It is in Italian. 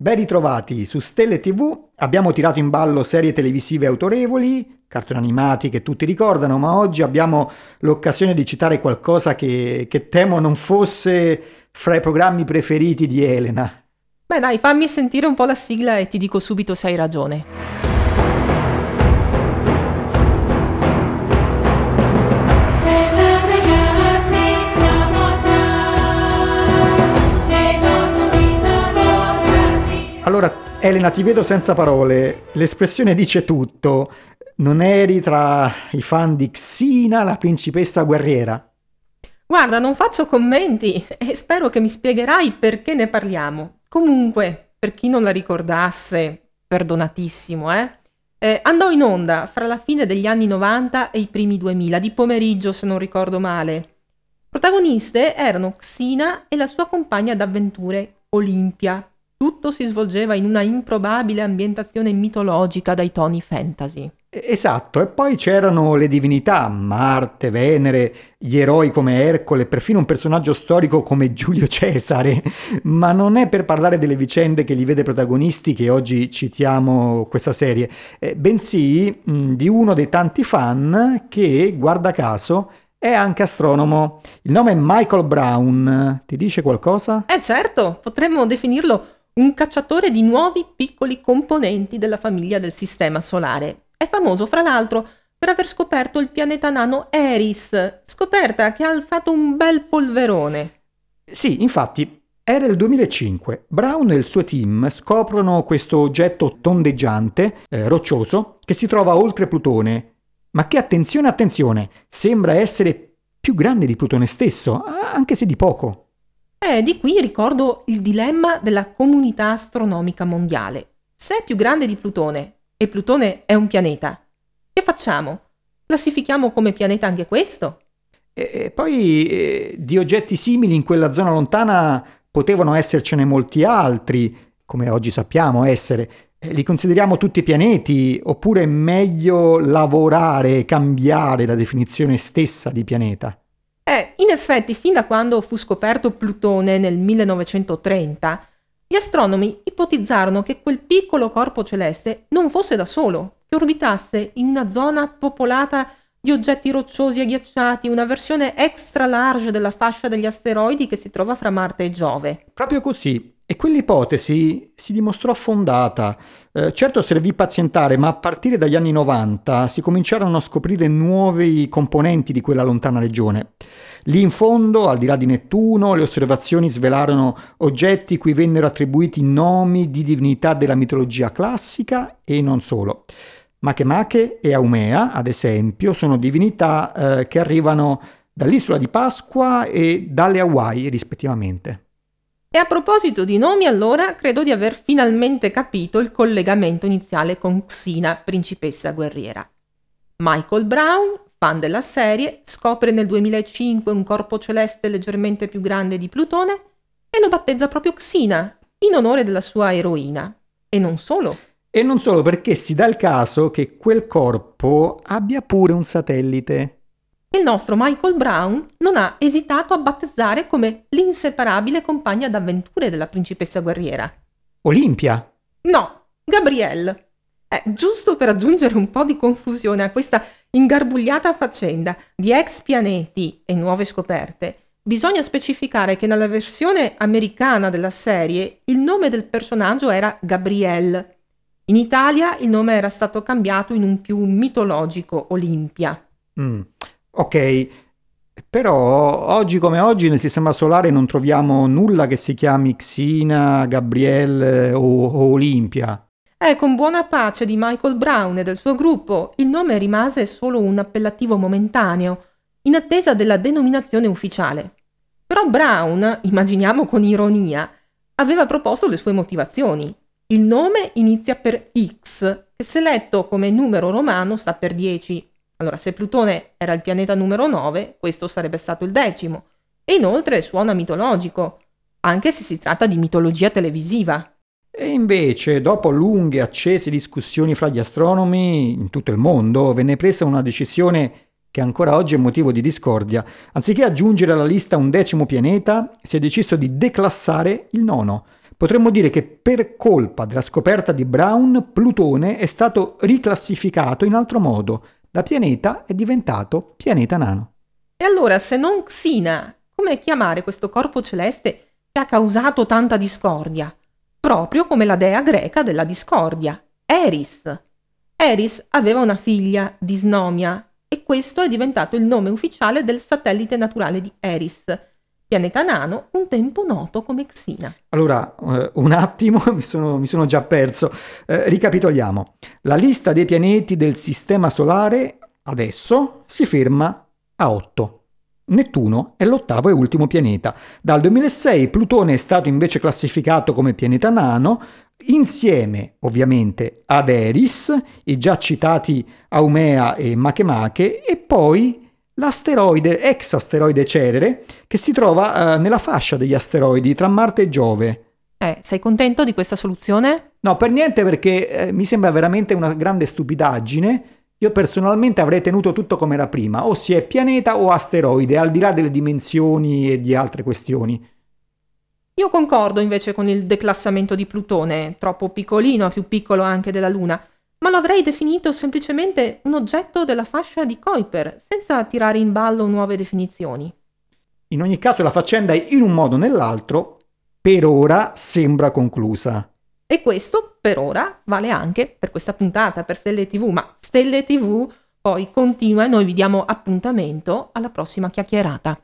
Ben ritrovati su Stelle TV, abbiamo tirato in ballo serie televisive autorevoli, cartoni animati che tutti ricordano, ma oggi abbiamo l'occasione di citare qualcosa che, che temo non fosse fra i programmi preferiti di Elena. Beh dai, fammi sentire un po' la sigla e ti dico subito se hai ragione. Allora, Elena, ti vedo senza parole. L'espressione dice tutto. Non eri tra i fan di Xina, la principessa guerriera? Guarda, non faccio commenti e spero che mi spiegherai perché ne parliamo. Comunque, per chi non la ricordasse, perdonatissimo, eh? eh andò in onda fra la fine degli anni 90 e i primi 2000, di pomeriggio se non ricordo male. Protagoniste erano Xina e la sua compagna d'avventure, Olimpia, tutto si svolgeva in una improbabile ambientazione mitologica dai toni fantasy. Esatto, e poi c'erano le divinità, Marte, Venere, gli eroi come Ercole, perfino un personaggio storico come Giulio Cesare, ma non è per parlare delle vicende che li vede protagonisti che oggi citiamo questa serie, eh, bensì mh, di uno dei tanti fan che, guarda caso, è anche astronomo. Il nome è Michael Brown, ti dice qualcosa? Eh certo, potremmo definirlo un cacciatore di nuovi piccoli componenti della famiglia del Sistema Solare. È famoso, fra l'altro, per aver scoperto il pianeta nano Eris, scoperta che ha alzato un bel polverone. Sì, infatti, era il 2005. Brown e il suo team scoprono questo oggetto tondeggiante, eh, roccioso, che si trova oltre Plutone, ma che, attenzione, attenzione, sembra essere più grande di Plutone stesso, anche se di poco. E di qui ricordo il dilemma della comunità astronomica mondiale. Se è più grande di Plutone e Plutone è un pianeta, che facciamo? Classifichiamo come pianeta anche questo? E poi eh, di oggetti simili in quella zona lontana potevano essercene molti altri, come oggi sappiamo essere. Li consideriamo tutti pianeti oppure è meglio lavorare e cambiare la definizione stessa di pianeta? Eh, in effetti, fin da quando fu scoperto Plutone nel 1930, gli astronomi ipotizzarono che quel piccolo corpo celeste non fosse da solo, che orbitasse in una zona popolata di oggetti rocciosi e ghiacciati, una versione extra large della fascia degli asteroidi che si trova fra Marte e Giove. Proprio così. E quell'ipotesi si dimostrò fondata. Eh, certo servì pazientare, ma a partire dagli anni 90 si cominciarono a scoprire nuovi componenti di quella lontana regione. Lì in fondo, al di là di Nettuno, le osservazioni svelarono oggetti cui vennero attribuiti nomi di divinità della mitologia classica e non solo. Makemake e Aumea, ad esempio, sono divinità eh, che arrivano dall'isola di Pasqua e dalle Hawaii, rispettivamente. E a proposito di nomi, allora, credo di aver finalmente capito il collegamento iniziale con Xina, principessa guerriera. Michael Brown, fan della serie, scopre nel 2005 un corpo celeste leggermente più grande di Plutone e lo battezza proprio Xina, in onore della sua eroina. E non solo. E non solo perché si dà il caso che quel corpo abbia pure un satellite il nostro Michael Brown non ha esitato a battezzare come l'inseparabile compagna d'avventure della principessa guerriera. Olimpia? No, Gabrielle. Eh, giusto per aggiungere un po' di confusione a questa ingarbugliata faccenda di ex pianeti e nuove scoperte, bisogna specificare che nella versione americana della serie il nome del personaggio era Gabrielle. In Italia il nome era stato cambiato in un più mitologico Olimpia. Mm. Ok, però oggi come oggi nel sistema solare non troviamo nulla che si chiami Xina, Gabrielle o, o Olimpia. Eh, con buona pace di Michael Brown e del suo gruppo, il nome rimase solo un appellativo momentaneo, in attesa della denominazione ufficiale. Però Brown, immaginiamo con ironia, aveva proposto le sue motivazioni. Il nome inizia per X, che se letto come numero romano sta per 10, allora, se Plutone era il pianeta numero 9, questo sarebbe stato il decimo. E inoltre suona mitologico, anche se si tratta di mitologia televisiva. E invece, dopo lunghe e accese discussioni fra gli astronomi in tutto il mondo, venne presa una decisione che ancora oggi è motivo di discordia. Anziché aggiungere alla lista un decimo pianeta, si è deciso di declassare il nono, Potremmo dire che per colpa della scoperta di Brown, Plutone è stato riclassificato in altro modo. Da pianeta è diventato pianeta nano. E allora, se non Xina, come chiamare questo corpo celeste che ha causato tanta discordia? Proprio come la dea greca della discordia, Eris. Eris aveva una figlia, Disnomia, e questo è diventato il nome ufficiale del satellite naturale di Eris, pianeta nano, un tempo noto come Xina. Allora, eh, un attimo, mi sono, mi sono già perso. Eh, ricapitoliamo. La lista dei pianeti del Sistema Solare adesso si ferma a 8. Nettuno è l'ottavo e ultimo pianeta. Dal 2006 Plutone è stato invece classificato come pianeta nano, insieme ovviamente ad Eris, i già citati Aumea e Makemake, e poi l'asteroide, ex asteroide Cerere, che si trova eh, nella fascia degli asteroidi tra Marte e Giove. Eh, sei contento di questa soluzione? No, per niente perché eh, mi sembra veramente una grande stupidaggine. Io personalmente avrei tenuto tutto come era prima, o si è pianeta o asteroide, al di là delle dimensioni e di altre questioni. Io concordo invece con il declassamento di Plutone, troppo piccolino, più piccolo anche della Luna ma lo avrei definito semplicemente un oggetto della fascia di Kuiper, senza tirare in ballo nuove definizioni. In ogni caso la faccenda in un modo o nell'altro per ora sembra conclusa. E questo per ora vale anche per questa puntata, per Stelle TV, ma Stelle TV poi continua e noi vi diamo appuntamento alla prossima chiacchierata.